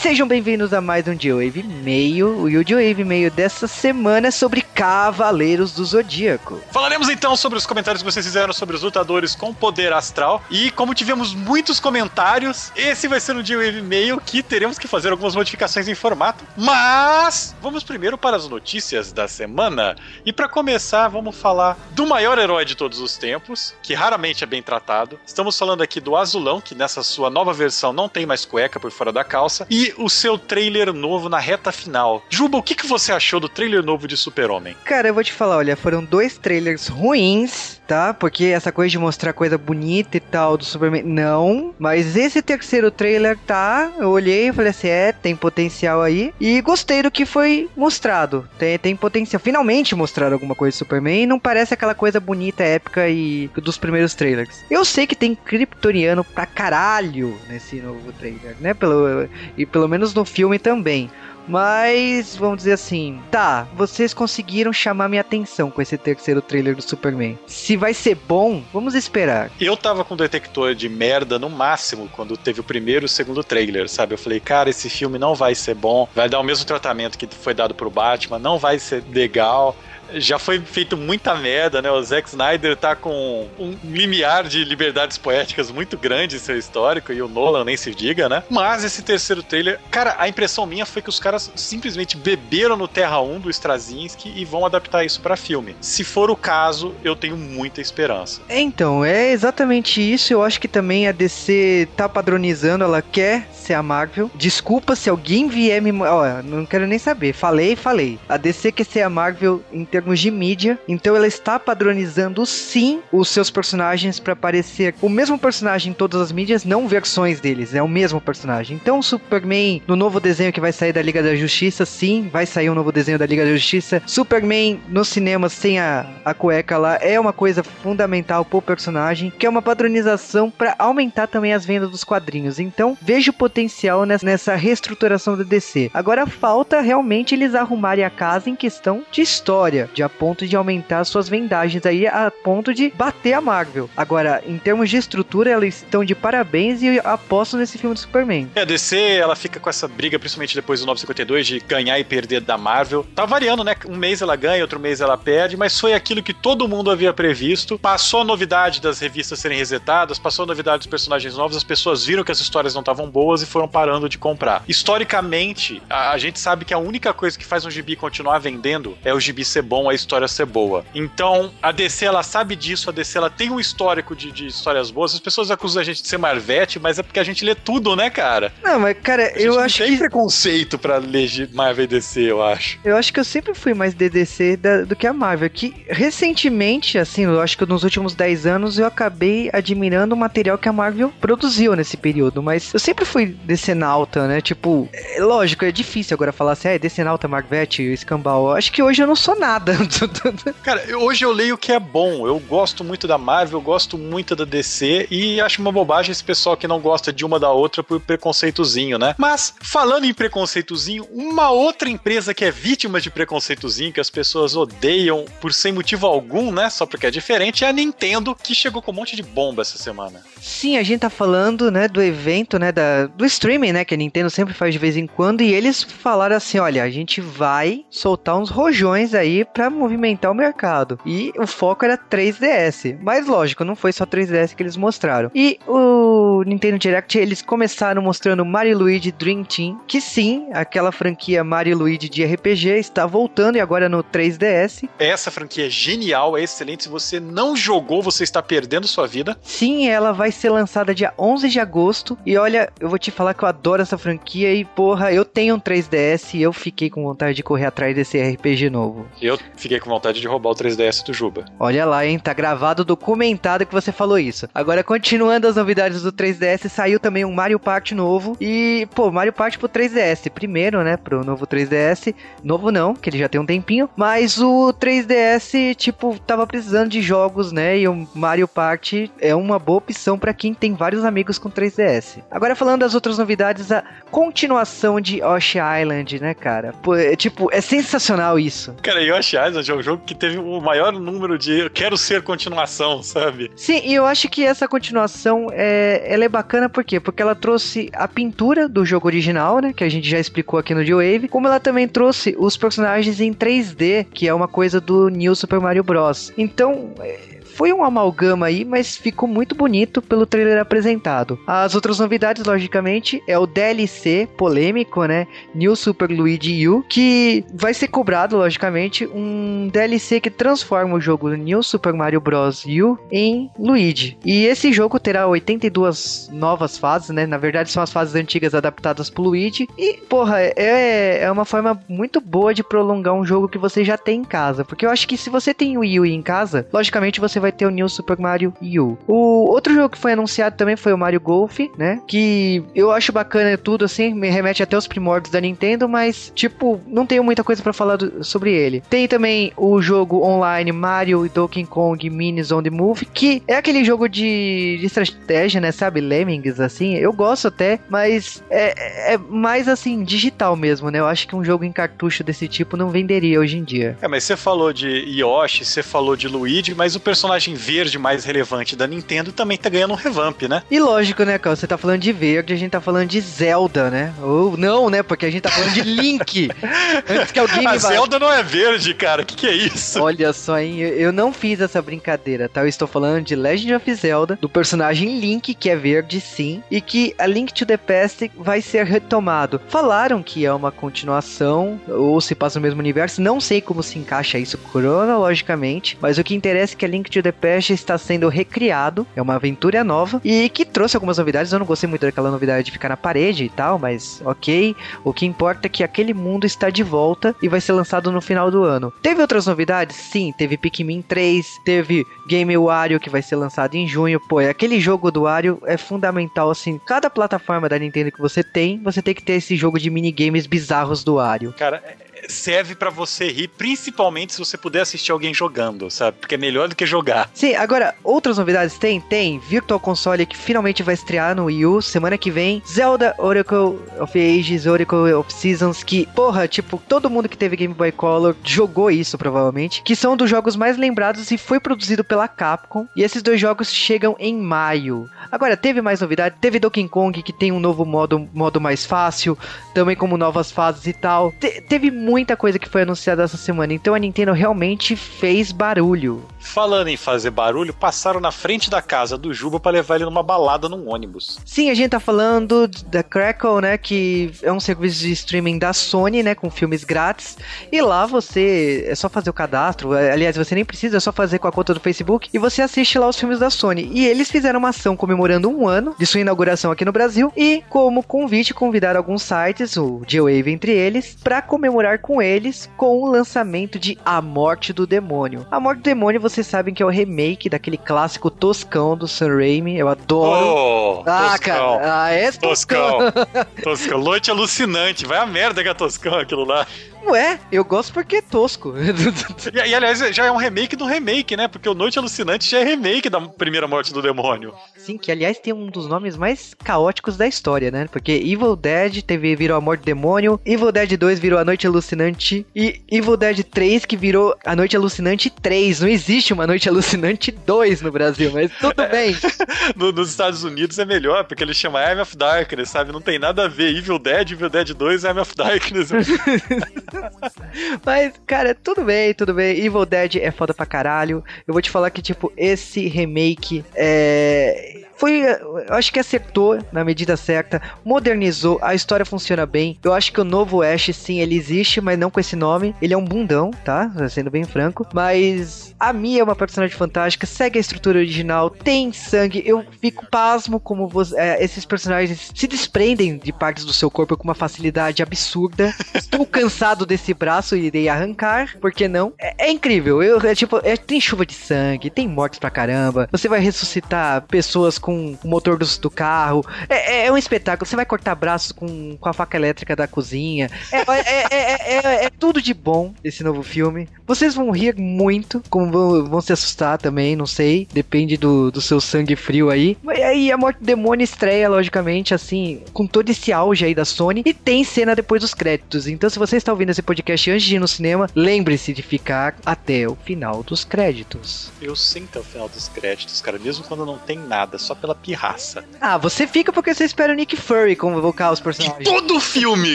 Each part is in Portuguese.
sejam bem-vindos a mais um G-Wave Meio. E o G-Wave Meio dessa semana é sobre Cavaleiros do Zodíaco. Falaremos então sobre os comentários que vocês fizeram sobre os lutadores com poder astral. E como tivemos muitos comentários, esse vai ser um G-Wave Meio que teremos que fazer algumas modificações em formato. Mas vamos primeiro para as notícias da semana. E para começar, vamos falar do maior herói de todos os tempos, que raramente é bem tratado. Estamos falando aqui do Azulão, que nessa sua nova versão não tem mais cueca por fora da calça, e o seu trailer novo na reta final. Juba, o que, que você achou do trailer novo de Super-Homem? Cara, eu vou te falar, olha, foram dois trailers ruins, tá? Porque essa coisa de mostrar coisa bonita e tal do Superman, não. Mas esse terceiro trailer, tá? Eu olhei e falei assim, é, tem potencial aí. E gostei do que foi mostrado. Tem, tem potencial. Finalmente mostraram alguma coisa de Superman e não parece aquela coisa bonita, épica e dos primeiros trailers. Eu sei que tem kryptoniano pra caralho nesse novo trailer, né? Pelo, e pelo menos no filme também. Mas, vamos dizer assim, tá, vocês conseguiram chamar minha atenção com esse terceiro trailer do Superman. Se vai ser bom, vamos esperar. Eu tava com detector de merda no máximo quando teve o primeiro e o segundo trailer, sabe? Eu falei, cara, esse filme não vai ser bom, vai dar o mesmo tratamento que foi dado pro Batman, não vai ser legal já foi feito muita merda, né? O Zack Snyder tá com um limiar de liberdades poéticas muito grande em seu histórico, e o Nolan nem se diga, né? Mas esse terceiro trailer, cara, a impressão minha foi que os caras simplesmente beberam no Terra 1 do Straczynski e vão adaptar isso para filme. Se for o caso, eu tenho muita esperança. Então, é exatamente isso. Eu acho que também a DC tá padronizando, ela quer ser a Marvel. Desculpa se alguém vier me. Ó, não quero nem saber. Falei, falei. A DC quer ser a Marvel em termos de mídia, então ela está padronizando sim os seus personagens para parecer o mesmo personagem em todas as mídias, não versões deles, é o mesmo personagem. Então, Superman, no novo desenho que vai sair da Liga da Justiça, sim, vai sair um novo desenho da Liga da Justiça. Superman no cinema sem a, a cueca lá é uma coisa fundamental pro personagem, que é uma padronização para aumentar também as vendas dos quadrinhos. Então, vejo potencial nessa reestruturação da DC. Agora falta realmente eles arrumarem a casa em questão de história de a ponto de aumentar suas vendagens aí a ponto de bater a Marvel. Agora, em termos de estrutura, elas estão de parabéns e aposto nesse filme do Superman. É, a DC, ela fica com essa briga, principalmente depois do 952, de ganhar e perder da Marvel. Tá variando, né? Um mês ela ganha, outro mês ela perde, mas foi aquilo que todo mundo havia previsto. Passou a novidade das revistas serem resetadas, passou a novidade dos personagens novos, as pessoas viram que as histórias não estavam boas e foram parando de comprar. Historicamente, a, a gente sabe que a única coisa que faz um gibi continuar vendendo é o gibi ser bom bom a história ser boa. Então, a DC, ela sabe disso, a DC, ela tem um histórico de, de histórias boas. As pessoas acusam a gente de ser Marvete, mas é porque a gente lê tudo, né, cara? Não, mas, cara, eu acho tem que... preconceito pra ler Marvel e DC, eu acho. Eu acho que eu sempre fui mais DDC da, do que a Marvel, que recentemente, assim, eu acho que nos últimos 10 anos eu acabei admirando o material que a Marvel produziu nesse período, mas eu sempre fui decenalta, né? Tipo, é, lógico, é difícil agora falar assim, ah, é decenalta, Marvete, Escambau. Acho que hoje eu não sou nada nada. Cara, hoje eu leio o que é bom. Eu gosto muito da Marvel, eu gosto muito da DC e acho uma bobagem esse pessoal que não gosta de uma da outra por preconceitozinho, né? Mas, falando em preconceitozinho, uma outra empresa que é vítima de preconceitozinho, que as pessoas odeiam por sem motivo algum, né? Só porque é diferente, é a Nintendo, que chegou com um monte de bomba essa semana. Sim, a gente tá falando, né, do evento, né, da, do streaming, né, que a Nintendo sempre faz de vez em quando, e eles falaram assim, olha, a gente vai soltar uns rojões aí para movimentar o mercado. E o foco era 3DS. Mas lógico, não foi só 3DS que eles mostraram. E o Nintendo Direct, eles começaram mostrando Mario Luigi Dream Team, que sim, aquela franquia Mario Luigi de RPG está voltando e agora no 3DS. Essa franquia é genial, é excelente. Se você não jogou, você está perdendo sua vida. Sim, ela vai ser lançada dia 11 de agosto. E olha, eu vou te falar que eu adoro essa franquia e porra, eu tenho um 3DS e eu fiquei com vontade de correr atrás desse RPG novo. Eu fiquei com vontade de roubar o 3DS do Juba. Olha lá, hein? Tá gravado, documentado que você falou isso. Agora, continuando as novidades do 3DS, saiu também um Mario Party novo. E, pô, Mario Party pro 3DS. Primeiro, né? Pro novo 3DS. Novo não, que ele já tem um tempinho. Mas o 3DS, tipo, tava precisando de jogos, né? E o Mario Party é uma boa opção para quem tem vários amigos com 3DS. Agora, falando das outras novidades, a continuação de Osh Island, né, cara? Pô, é, tipo, é sensacional isso. Cara, Lost Island é o jogo que teve o maior número de eu quero ser continuação, sabe? Sim, e eu acho que essa continuação é, ela é bacana por quê? Porque ela trouxe a pintura do jogo original, né? Que a gente já explicou aqui no G-Wave, como ela também trouxe os personagens em 3D, que é uma coisa do New Super Mario Bros. Então, é, foi um amalgama aí, mas ficou muito bonito pelo trailer apresentado. As outras novidades, logicamente, é o DLC polêmico, né? New Super Luigi U, que vai ser cobrado, logicamente, um DLC que transforma o jogo New Super Mario Bros. U em Luigi. E esse jogo terá 82 novas fases, né? Na verdade, são as fases antigas adaptadas pro Luigi. E, porra, é, é uma forma muito boa de prolongar um jogo que você já tem em casa. Porque eu acho que se você tem o Wii U em casa, logicamente você vai vai ter o New Super Mario U. O outro jogo que foi anunciado também foi o Mario Golf, né? Que eu acho bacana tudo, assim, me remete até os primórdios da Nintendo, mas, tipo, não tenho muita coisa para falar do, sobre ele. Tem também o jogo online Mario e Donkey Kong Minis on the Move, que é aquele jogo de, de estratégia, né? Sabe? Lemmings, assim. Eu gosto até, mas é, é mais, assim, digital mesmo, né? Eu acho que um jogo em cartucho desse tipo não venderia hoje em dia. É, mas você falou de Yoshi, você falou de Luigi, mas o personagem personagem verde mais relevante da Nintendo também tá ganhando um revamp, né? E lógico, né, cara? Você tá falando de verde, a gente tá falando de Zelda, né? Ou não, né? Porque a gente tá falando de Link. Antes que alguém a me Zelda não é verde, cara. O que, que é isso? Olha só, hein? Eu não fiz essa brincadeira, tá? Eu estou falando de Legend of Zelda, do personagem Link, que é verde, sim, e que a Link to the Past vai ser retomado. Falaram que é uma continuação, ou se passa no mesmo universo. Não sei como se encaixa isso cronologicamente, mas o que interessa é que a Link to the Past está sendo recriado, é uma aventura nova e que trouxe algumas novidades. Eu não gostei muito daquela novidade de ficar na parede e tal, mas ok. O que importa é que aquele mundo está de volta e vai ser lançado no final do ano. Teve outras novidades? Sim, teve Pikmin 3, teve Game Wario que vai ser lançado em junho. Pô, é aquele jogo do Wario é fundamental assim. Cada plataforma da Nintendo que você tem, você tem que ter esse jogo de minigames bizarros do Wario. Cara, serve para você rir, principalmente se você puder assistir alguém jogando, sabe? Porque é melhor do que jogar. Sim, agora, outras novidades tem? Tem. Virtual Console que finalmente vai estrear no Wii U semana que vem. Zelda Oracle of Ages, Oracle of Seasons, que, porra, tipo, todo mundo que teve Game Boy Color jogou isso, provavelmente. Que são dos jogos mais lembrados e foi produzido pela Capcom. E esses dois jogos chegam em maio. Agora, teve mais novidade? Teve Donkey Kong, que tem um novo modo, modo mais fácil, também como novas fases e tal. Te teve muito muita coisa que foi anunciada essa semana, então a Nintendo realmente fez barulho. Falando em fazer barulho, passaram na frente da casa do Juba para levar ele numa balada num ônibus. Sim, a gente tá falando da Crackle, né, que é um serviço de streaming da Sony, né, com filmes grátis. E lá você é só fazer o cadastro, é, aliás, você nem precisa, é só fazer com a conta do Facebook e você assiste lá os filmes da Sony. E eles fizeram uma ação comemorando um ano de sua inauguração aqui no Brasil e como convite convidaram alguns sites, o G-Wave entre eles, para comemorar com eles com o lançamento de A Morte do Demônio. A Morte do Demônio, vocês sabem que é o remake daquele clássico toscão do Sam Raimi. Eu adoro. Oh, ah, toscão. cara. Ah, é toscão. Toscão. toscão. Noite alucinante. Vai a merda que é toscão aquilo lá. Ué, eu gosto porque é tosco. e, e, aliás, já é um remake do remake, né? Porque o Noite Alucinante já é remake da primeira morte do demônio. Sim, que aliás tem um dos nomes mais caóticos da história, né? Porque Evil Dead teve, virou a morte do demônio, Evil Dead 2 virou a Noite Alucinante e Evil Dead 3 que virou a Noite Alucinante 3. Não existe uma Noite Alucinante 2 no Brasil, mas tudo bem. no, nos Estados Unidos é melhor, porque ele chama Arm of Darkness, sabe? Não tem nada a ver. Evil Dead, Evil Dead 2, Arm of Darkness. Mas, cara, tudo bem, tudo bem. Evil Dead é foda pra caralho. Eu vou te falar que, tipo, esse remake é foi, eu acho que acertou na medida certa, modernizou, a história funciona bem. Eu acho que o novo Ash, sim, ele existe, mas não com esse nome. Ele é um bundão, tá? Sendo bem franco. Mas a Mia é uma personagem fantástica, segue a estrutura original, tem sangue. Eu fico pasmo como você, é, esses personagens se desprendem de partes do seu corpo com uma facilidade absurda. Estou cansado desse braço e irei arrancar, por que não? É, é incrível. Eu, é, tipo, é, tem chuva de sangue, tem mortes pra caramba. Você vai ressuscitar pessoas pessoas com o motor do, do carro. É, é, é um espetáculo. Você vai cortar braços com, com a faca elétrica da cozinha. É, é, é, é, tudo de bom esse novo filme. Vocês vão rir muito, como vão, vão se assustar também, não sei. Depende do, do seu sangue frio aí. E aí a Morte do Demônio estreia, logicamente, assim, com todo esse auge aí da Sony. E tem cena depois dos créditos. Então, se você está ouvindo esse podcast antes de ir no cinema, lembre-se de ficar até o final dos créditos. Eu sinto o final dos créditos, cara, mesmo quando não tem nada, só pela pirraça. Ah, você fica porque você espera o Nick Fury convocar os personagens. Em todo filme,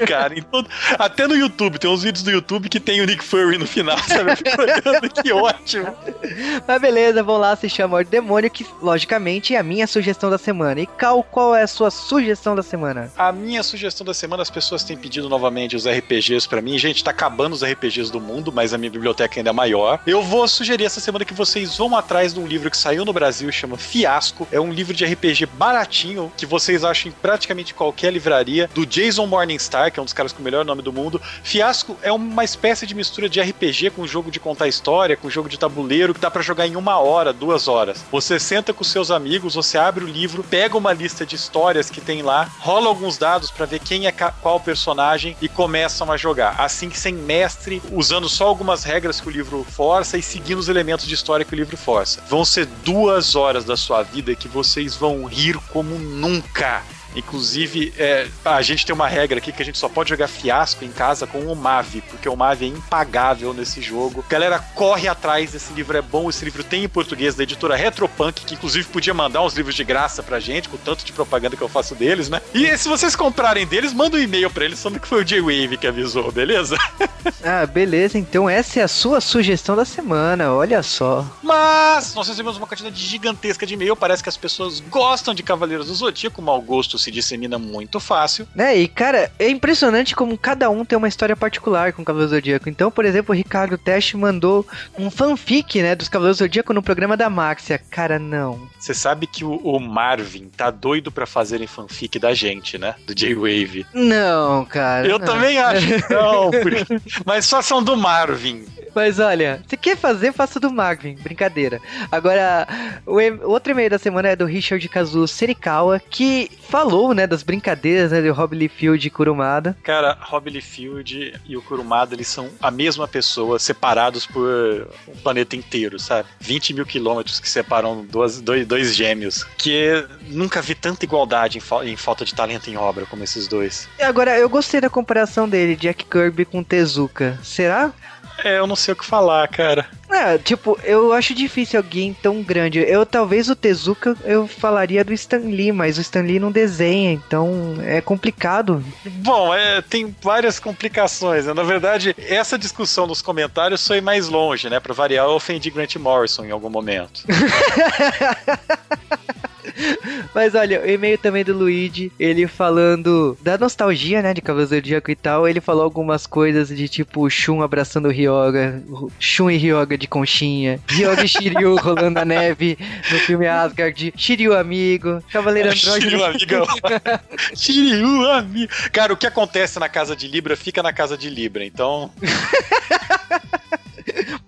cara. Todo... Até no YouTube, tem uns vídeos do YouTube que tem o Nick Fury no final, sabe? Eu fico olhando, que ótimo. Mas beleza, vamos lá Morte do Demônio, que logicamente é a minha sugestão da semana. E Cal, qual é a sua sugestão da semana? A minha sugestão da semana, as pessoas têm pedido novamente os RPGs para mim. Gente, tá acabando os RPGs do mundo, mas a minha biblioteca ainda é maior. Eu vou sugerir essa semana que vocês vão atrás de um livro que saiu no Brasil, chama Fiasco. É um livro de RPG baratinho, que vocês acham em praticamente qualquer livraria, do Jason Morningstar, que é um dos caras com o melhor nome do mundo. Fiasco é uma espécie de mistura de RPG com jogo de contar história, com jogo de tabuleiro, que dá para jogar em uma hora, duas horas. Você senta com seus amigos, você abre o livro, pega uma lista de histórias que tem lá, rola alguns dados para ver quem é qual personagem e começam a jogar. Assim que sem mestre, usando só algumas regras que o livro força e seguindo os elementos de história que o livro força. Vão ser duas horas da sua vida que vocês vão rir como nunca. Inclusive, é, a gente tem uma regra aqui que a gente só pode jogar fiasco em casa com o Mave, porque o Mave é impagável nesse jogo. Galera, corre atrás, esse livro é bom, esse livro tem em português da editora Retropunk, que inclusive podia mandar uns livros de graça pra gente, com tanto de propaganda que eu faço deles, né? E se vocês comprarem deles, manda um e-mail pra eles falando que foi o J-Wave que avisou, beleza? ah, beleza, então essa é a sua sugestão da semana, olha só. Mas nós recebemos uma quantidade gigantesca de e-mail, parece que as pessoas gostam de Cavaleiros do Zodíaco, mau gosto se dissemina muito fácil. É, e cara, é impressionante como cada um tem uma história particular com o Cavaleiro Zodíaco. Então, por exemplo, o Ricardo Teste mandou um fanfic, né, dos Cavaleiros Zodíaco no programa da Maxia. Cara, não. Você sabe que o, o, Marvin tá doido para fazerem fanfic da gente, né? Do J-Wave. Não, cara. Eu não. também acho que não. Porque... Mas façam do Marvin. Mas olha, se quer fazer, faça do Marvin. Brincadeira. Agora, o, e outro e-mail da semana é do Richard Kazu Serikawa, que falou, né, das brincadeiras, né, de Rob Liefeld e Kurumada. Cara, Rob Liefeld e o Kurumada, eles são a mesma pessoa, separados por um planeta inteiro, sabe? 20 mil quilômetros que separam duas, dois, dois gêmeos. Que nunca vi tanta igualdade em, fa em, falta de talento em obra como esses dois. E agora, eu gostei da comparação dele, Jack Kirby com Tezuka. Será? É, eu não sei o que falar, cara. É, tipo, eu acho difícil alguém tão grande. Eu talvez o Tezuka eu falaria do Stan Lee, mas o Stan Lee não desenha, então é complicado. Bom, é, tem várias complicações. Né? Na verdade, essa discussão nos comentários foi mais longe, né? Pra variar, eu ofendi Grant Morrison em algum momento. Mas olha, o e-mail também do Luigi, ele falando da nostalgia, né, de Cavaleiros do Zodíaco e tal, ele falou algumas coisas de tipo Shun abraçando o Ryoga, Shun e Ryoga de conchinha, Ryoga e Shiryu rolando na neve no filme Asgard, Shiryu amigo, Cavaleiro Android. Shiryu amigo. Shiryu amigo. Cara, o que acontece na casa de Libra fica na casa de Libra, então...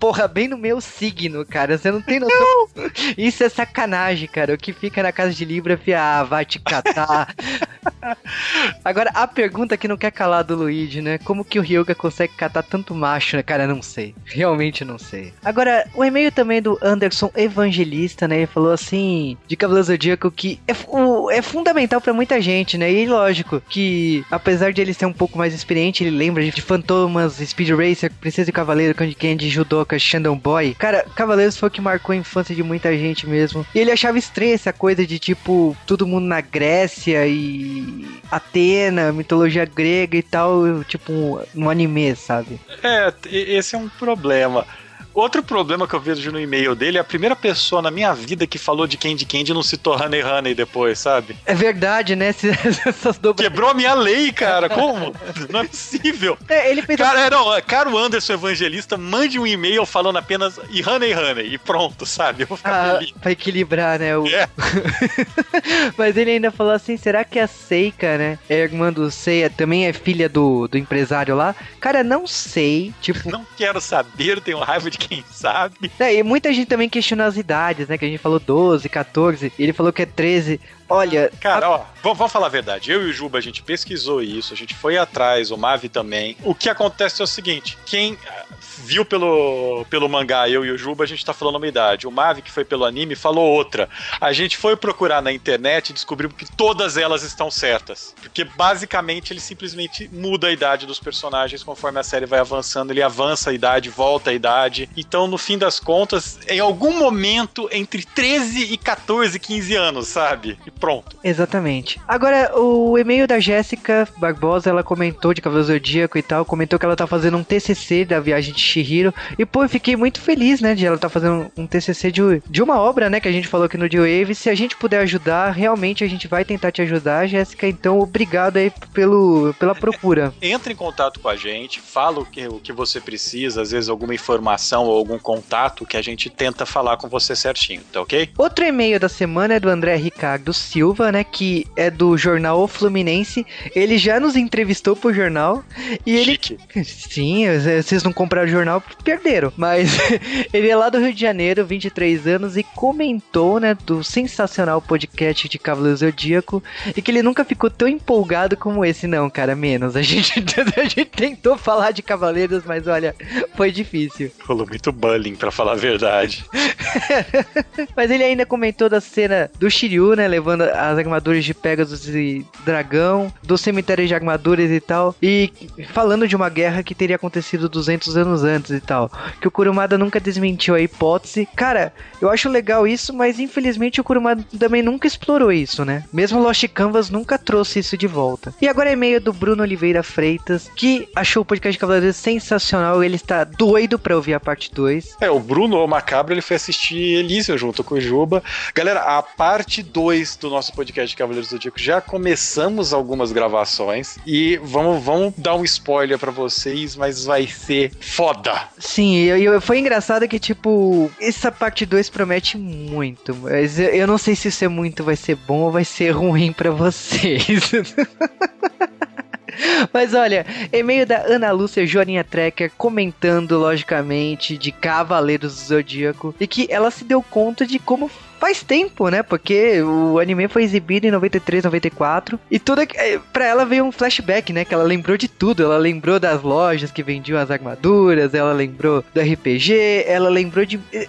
Porra, bem no meu signo, cara. Você não tem noção. Não. Isso é sacanagem, cara. O que fica na casa de Libra, fia, ah, vai te catar. Agora, a pergunta que não quer calar do Luigi, né? Como que o Ryuga consegue catar tanto macho, né? Cara, não sei. Realmente não sei. Agora, o e-mail também do Anderson Evangelista, né? Ele falou assim, de Cavaleiro Zodíaco, que é, o, é fundamental para muita gente, né? E lógico que, apesar de ele ser um pouco mais experiente, ele lembra de, de Fantomas, Speed Racer, Princesa e Cavaleiro, Candy Candy, Judoka, Shandon Boy. Cara, Cavaleiros foi o que marcou a infância de muita gente mesmo. E ele achava estranha essa coisa de, tipo, todo mundo na Grécia e Atena, mitologia grega e tal, tipo, no anime, sabe? É, esse é um problema. Outro problema que eu vejo no e-mail dele é a primeira pessoa na minha vida que falou de Candy Candy não citou Honey Honey depois, sabe? É verdade, né? Essas dobras... Quebrou a minha lei, cara. Como? não é possível. É, ele fez cara, não, caro Anderson Evangelista, mande um e-mail falando apenas e Honey Honey e pronto, sabe? Eu vou ficar ah, feliz. Pra equilibrar, né? O... É. Mas ele ainda falou assim: será que a Seika, né? É irmã do Seiya, também é filha do, do empresário lá? Cara, não sei. Tipo. Não quero saber, tenho raiva de quem sabe. É, e muita gente também questionou as idades, né? Que a gente falou 12, 14, e ele falou que é 13. Olha. Cara, a... ó, vamos, vamos, falar a verdade. Eu e o Juba, a gente pesquisou isso, a gente foi atrás, o Mavi também. O que acontece é o seguinte: quem viu pelo, pelo mangá, eu e o Juba, a gente tá falando uma idade. O Mavi, que foi pelo anime, falou outra. A gente foi procurar na internet e descobriu que todas elas estão certas. Porque basicamente ele simplesmente muda a idade dos personagens conforme a série vai avançando. Ele avança a idade, volta a idade. Então, no fim das contas, em algum momento entre 13 e 14, 15 anos, sabe? Pronto. Exatamente. Agora, o e-mail da Jéssica Barbosa, ela comentou de Cavaleiro Zodíaco e tal, comentou que ela tá fazendo um TCC da viagem de Shihiro. E, pô, eu fiquei muito feliz, né, de ela tá fazendo um TCC de, de uma obra, né, que a gente falou aqui no D-Wave. Se a gente puder ajudar, realmente a gente vai tentar te ajudar, Jéssica. Então, obrigado aí pelo, pela procura. Entra em contato com a gente, fala o que, o que você precisa, às vezes alguma informação ou algum contato que a gente tenta falar com você certinho, tá ok? Outro e-mail da semana é do André Ricardo Silva, né, que é do jornal O Fluminense. Ele já nos entrevistou pro jornal e ele... Sim, vocês não compraram o jornal perderam. Mas ele é lá do Rio de Janeiro, 23 anos, e comentou, né, do sensacional podcast de Cavaleiro Zodíaco e que ele nunca ficou tão empolgado como esse, não, cara, menos. A gente, a gente tentou falar de Cavaleiros, mas olha, foi difícil. Rolou muito bullying, pra falar a verdade. mas ele ainda comentou da cena do Shiryu, né, levando as armaduras de Pegasus e Dragão, do cemitério de armaduras e tal, e falando de uma guerra que teria acontecido 200 anos antes e tal. Que o Kurumada nunca desmentiu a hipótese. Cara, eu acho legal isso, mas infelizmente o Kurumada também nunca explorou isso, né? Mesmo Lost Canvas nunca trouxe isso de volta. E agora é e-mail do Bruno Oliveira Freitas, que achou o podcast de Cavaleiros sensacional. Ele está doido pra ouvir a parte 2. É, o Bruno, o Macabro, ele foi assistir Elysium junto com o Juba. Galera, a parte 2 do nosso podcast Cavaleiros do Zodíaco já começamos algumas gravações e vamos, vamos dar um spoiler para vocês, mas vai ser foda. Sim, eu, eu, foi engraçado que, tipo, essa parte 2 promete muito. Mas eu, eu não sei se isso é muito, vai ser bom ou vai ser ruim para vocês. Mas olha, e-mail da Ana Lúcia Joaninha Trekker comentando, logicamente, de Cavaleiros do Zodíaco e que ela se deu conta de como faz tempo, né? Porque o anime foi exibido em 93, 94. E tudo. É, pra ela veio um flashback, né? Que ela lembrou de tudo. Ela lembrou das lojas que vendiam as armaduras. Ela lembrou do RPG. Ela lembrou de. Eh,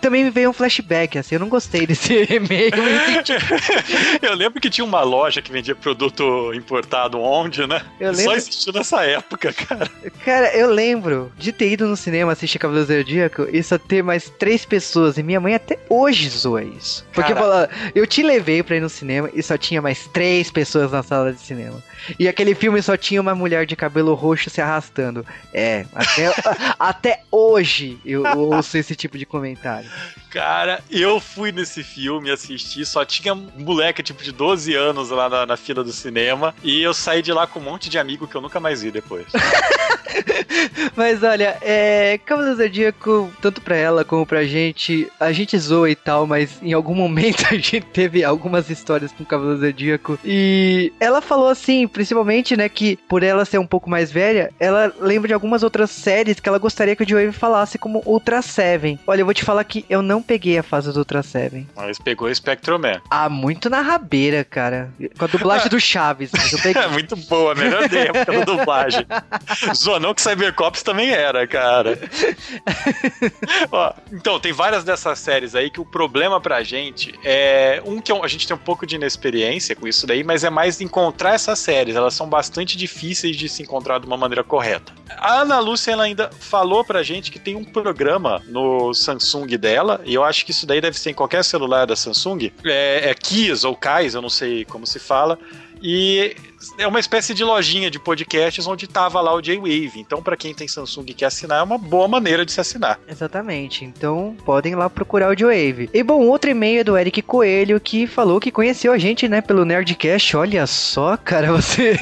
também me veio um flashback, assim. Eu não gostei desse e-mail. eu lembro que tinha uma loja que vendia produto importado onde, né? Eu lembro... Só existiu nessa época, cara. Cara, eu lembro de ter ido no cinema assistir Cavaleiro Zodíaco e só ter mais três pessoas. E minha mãe até hoje zoa isso. Porque falou, eu te levei pra ir no cinema e só tinha mais três pessoas na sala de cinema. E aquele filme só tinha uma mulher de cabelo roxo se arrastando. É, até, até hoje eu ouço esse tipo de comentário. Cara, eu fui nesse filme assistir, só tinha moleque tipo de 12 anos lá na, na fila do cinema. E eu saí de lá com um monte de amigo que eu nunca mais vi depois. Mas olha, é. Cavaleiro Zodíaco, tanto pra ela como pra gente, a gente zoa e tal, mas em algum momento a gente teve algumas histórias com o Cavaleiro Zodíaco. E ela falou assim, principalmente, né, que por ela ser um pouco mais velha, ela lembra de algumas outras séries que ela gostaria que o Joey falasse, como Ultra Seven. Olha, eu vou te falar que eu não peguei a fase do Ultra Seven. Mas pegou o Spectrum Man. Ah, muito na rabeira, cara. Com a dublagem do Chaves. Eu peguei. muito boa, melhor época da dublagem. Zonou que Cybercops também era, cara. Ó, então, tem várias dessas séries aí que o problema pra gente é. Um que é a gente tem um pouco de inexperiência com isso daí, mas é mais encontrar essas séries. Elas são bastante difíceis de se encontrar de uma maneira correta. A Ana Lúcia ela ainda falou pra gente que tem um programa no Samsung dela, e eu acho que isso daí deve ser em qualquer celular da Samsung. É, é Kiss ou Kais, eu não sei como se fala. E é uma espécie de lojinha de podcasts onde tava lá o J-Wave. Então, para quem tem Samsung e quer assinar, é uma boa maneira de se assinar. Exatamente. Então, podem lá procurar o J-Wave. E bom, outro e-mail é do Eric Coelho que falou que conheceu a gente, né, pelo Nerdcast. Olha só, cara, você.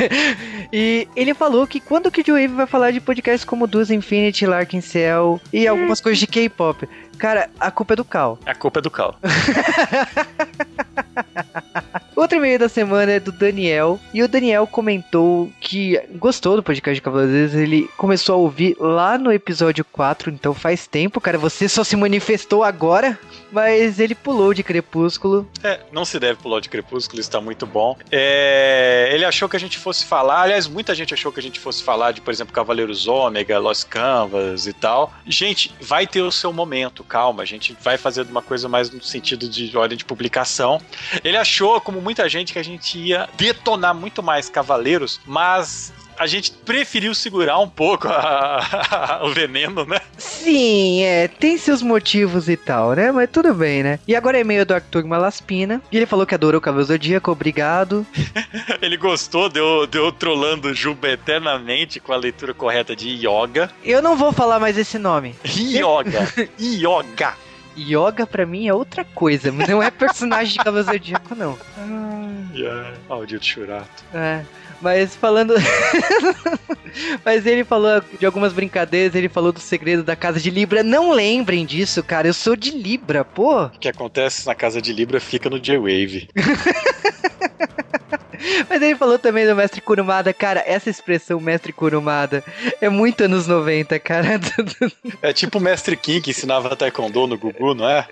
e ele falou que quando que o J-Wave vai falar de podcasts como Duas Infinity, Larkin Cell e algumas coisas de K-pop. Cara, a culpa é do Cal. A culpa é do Cal. outro e-mail da semana é do Daniel. E o Daniel comentou que gostou do podcast de Cavaleiros. Ele começou a ouvir lá no episódio 4, então faz tempo, cara. Você só se manifestou agora, mas ele pulou de Crepúsculo. É, não se deve pular de Crepúsculo, está muito bom. É, ele achou que a gente fosse falar, aliás, muita gente achou que a gente fosse falar de, por exemplo, Cavaleiros Ômega, Lost Canvas e tal. Gente, vai ter o seu momento, calma. A gente vai fazer uma coisa mais no sentido de ordem de publicação. Ele achou, como muita gente, que a gente ia detonar muito mais Cavaleiros, mas a gente preferiu segurar um pouco a, a, o veneno, né? Sim, é, tem seus motivos e tal, né? Mas tudo bem, né? E agora é meio do Arthur Malaspina. E ele falou que adorou o Cavaleiro Zodíaco, obrigado. ele gostou, deu, deu trolando Juba eternamente com a leitura correta de Yoga. Eu não vou falar mais esse nome. Yoga. Yoga. Yoga pra mim é outra coisa, mas não é personagem de Cavaleiro Zodíaco, não. Ah, yeah. maldito churato. É. Mas falando. Mas ele falou de algumas brincadeiras, ele falou do segredo da casa de Libra. Não lembrem disso, cara. Eu sou de Libra, pô. O que acontece na casa de Libra fica no J-Wave. Mas ele falou também do mestre Kurumada. Cara, essa expressão mestre Kurumada é muito anos 90, cara. É tipo o mestre Kim que ensinava taekwondo no Gugu, não é?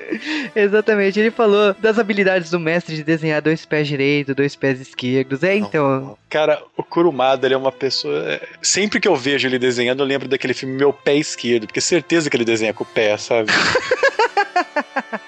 Exatamente. Ele falou das habilidades do mestre de desenhar dois pés direitos, dois pés esquerdos. É, então... Cara, o Kurumada, ele é uma pessoa... É, sempre que eu vejo ele desenhando, eu lembro daquele filme Meu Pé Esquerdo, porque certeza que ele desenha com o pé, sabe?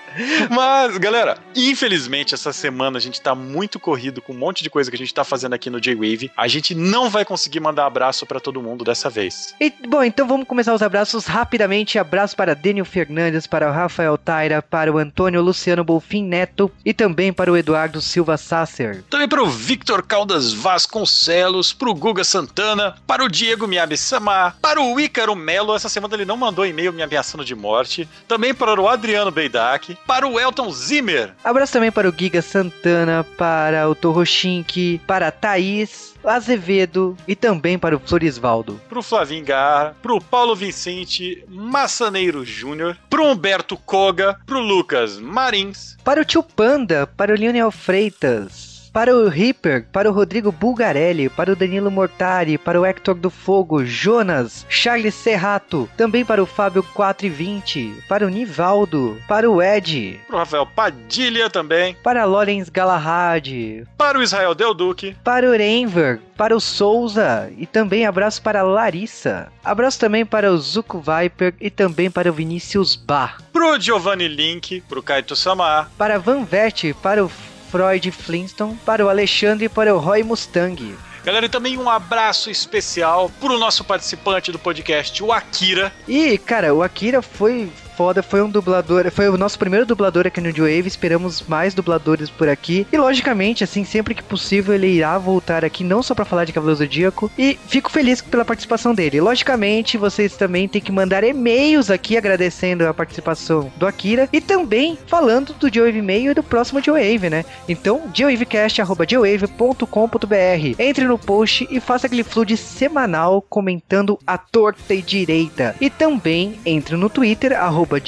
Mas, galera, infelizmente essa semana a gente tá muito corrido com um monte de coisa que a gente tá fazendo aqui no J-Wave. A gente não vai conseguir mandar abraço para todo mundo dessa vez. E, bom, então vamos começar os abraços rapidamente. Abraço para Daniel Fernandes, para o Rafael Taira, para o Antônio Luciano Bolfin Neto e também para o Eduardo Silva Sasser. Também para o Victor Caldas Vasconcelos, para o Guga Santana, para o Diego Miyabi Samar, para o Ícaro Melo. Essa semana ele não mandou e-mail me ameaçando de morte. Também para o Adriano Beidak, para o Elton Zimmer. Abraço também para o Giga Santana, para o Torrochink, para a Thaís, Azevedo e também para o Florisvaldo. Para o Flavinho Garra, para o Paulo Vicente Massaneiro Júnior, para o Humberto Koga, para o Lucas Marins. Para o Tio Panda, para o Lionel Freitas para o Ripper, para o Rodrigo Bulgarelli, para o Danilo Mortari, para o Hector do Fogo, Jonas, Charles Serrato, também para o Fábio 420, para o Nivaldo, para o Ed, para o Rafael Padilha também, para Lorenz Galahad, para o Israel Del Duque, para o Renver, para o Souza e também abraço para a Larissa. Abraço também para o Zuko Viper e também para o Vinícius Bar. Pro Giovanni Link, pro Kaito Samar. Para Van Vert, para o Freud Flintstone, para o Alexandre e para o Roy Mustang. Galera, e também um abraço especial para o nosso participante do podcast, o Akira. E, cara, o Akira foi foda, foi um dublador, foi o nosso primeiro dublador aqui no Joe Wave, esperamos mais dubladores por aqui. E logicamente, assim, sempre que possível ele irá voltar aqui não só para falar de Cavaleiro Zodíaco e fico feliz pela participação dele. Logicamente, vocês também têm que mandar e-mails aqui agradecendo a participação do Akira e também falando do Joe Wave Mail e do próximo Joe Wave, né? Então, joewavecast@joewave.com.br. Entre no post e faça aquele flood semanal comentando a torta e direita. E também entre no Twitter arroba arroba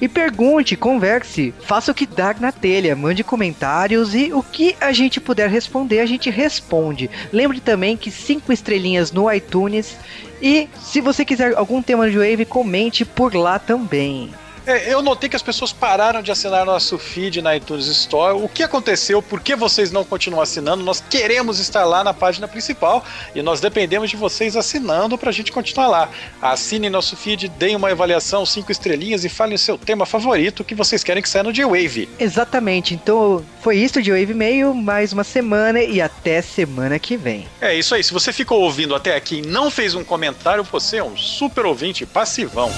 e pergunte, converse, faça o que dar na telha, mande comentários e o que a gente puder responder, a gente responde. Lembre também que cinco estrelinhas no iTunes e se você quiser algum tema de Wave, comente por lá também. É, eu notei que as pessoas pararam de assinar nosso feed na iTunes Store. O que aconteceu? Por que vocês não continuam assinando? Nós queremos estar lá na página principal e nós dependemos de vocês assinando para a gente continuar lá. Assinem nosso feed, deem uma avaliação, cinco estrelinhas e falem o seu tema favorito que vocês querem que saia no J-Wave. Exatamente. Então foi isso, J-Wave meio, mais uma semana e até semana que vem. É isso aí. Se você ficou ouvindo até aqui e não fez um comentário, você é um super ouvinte passivão.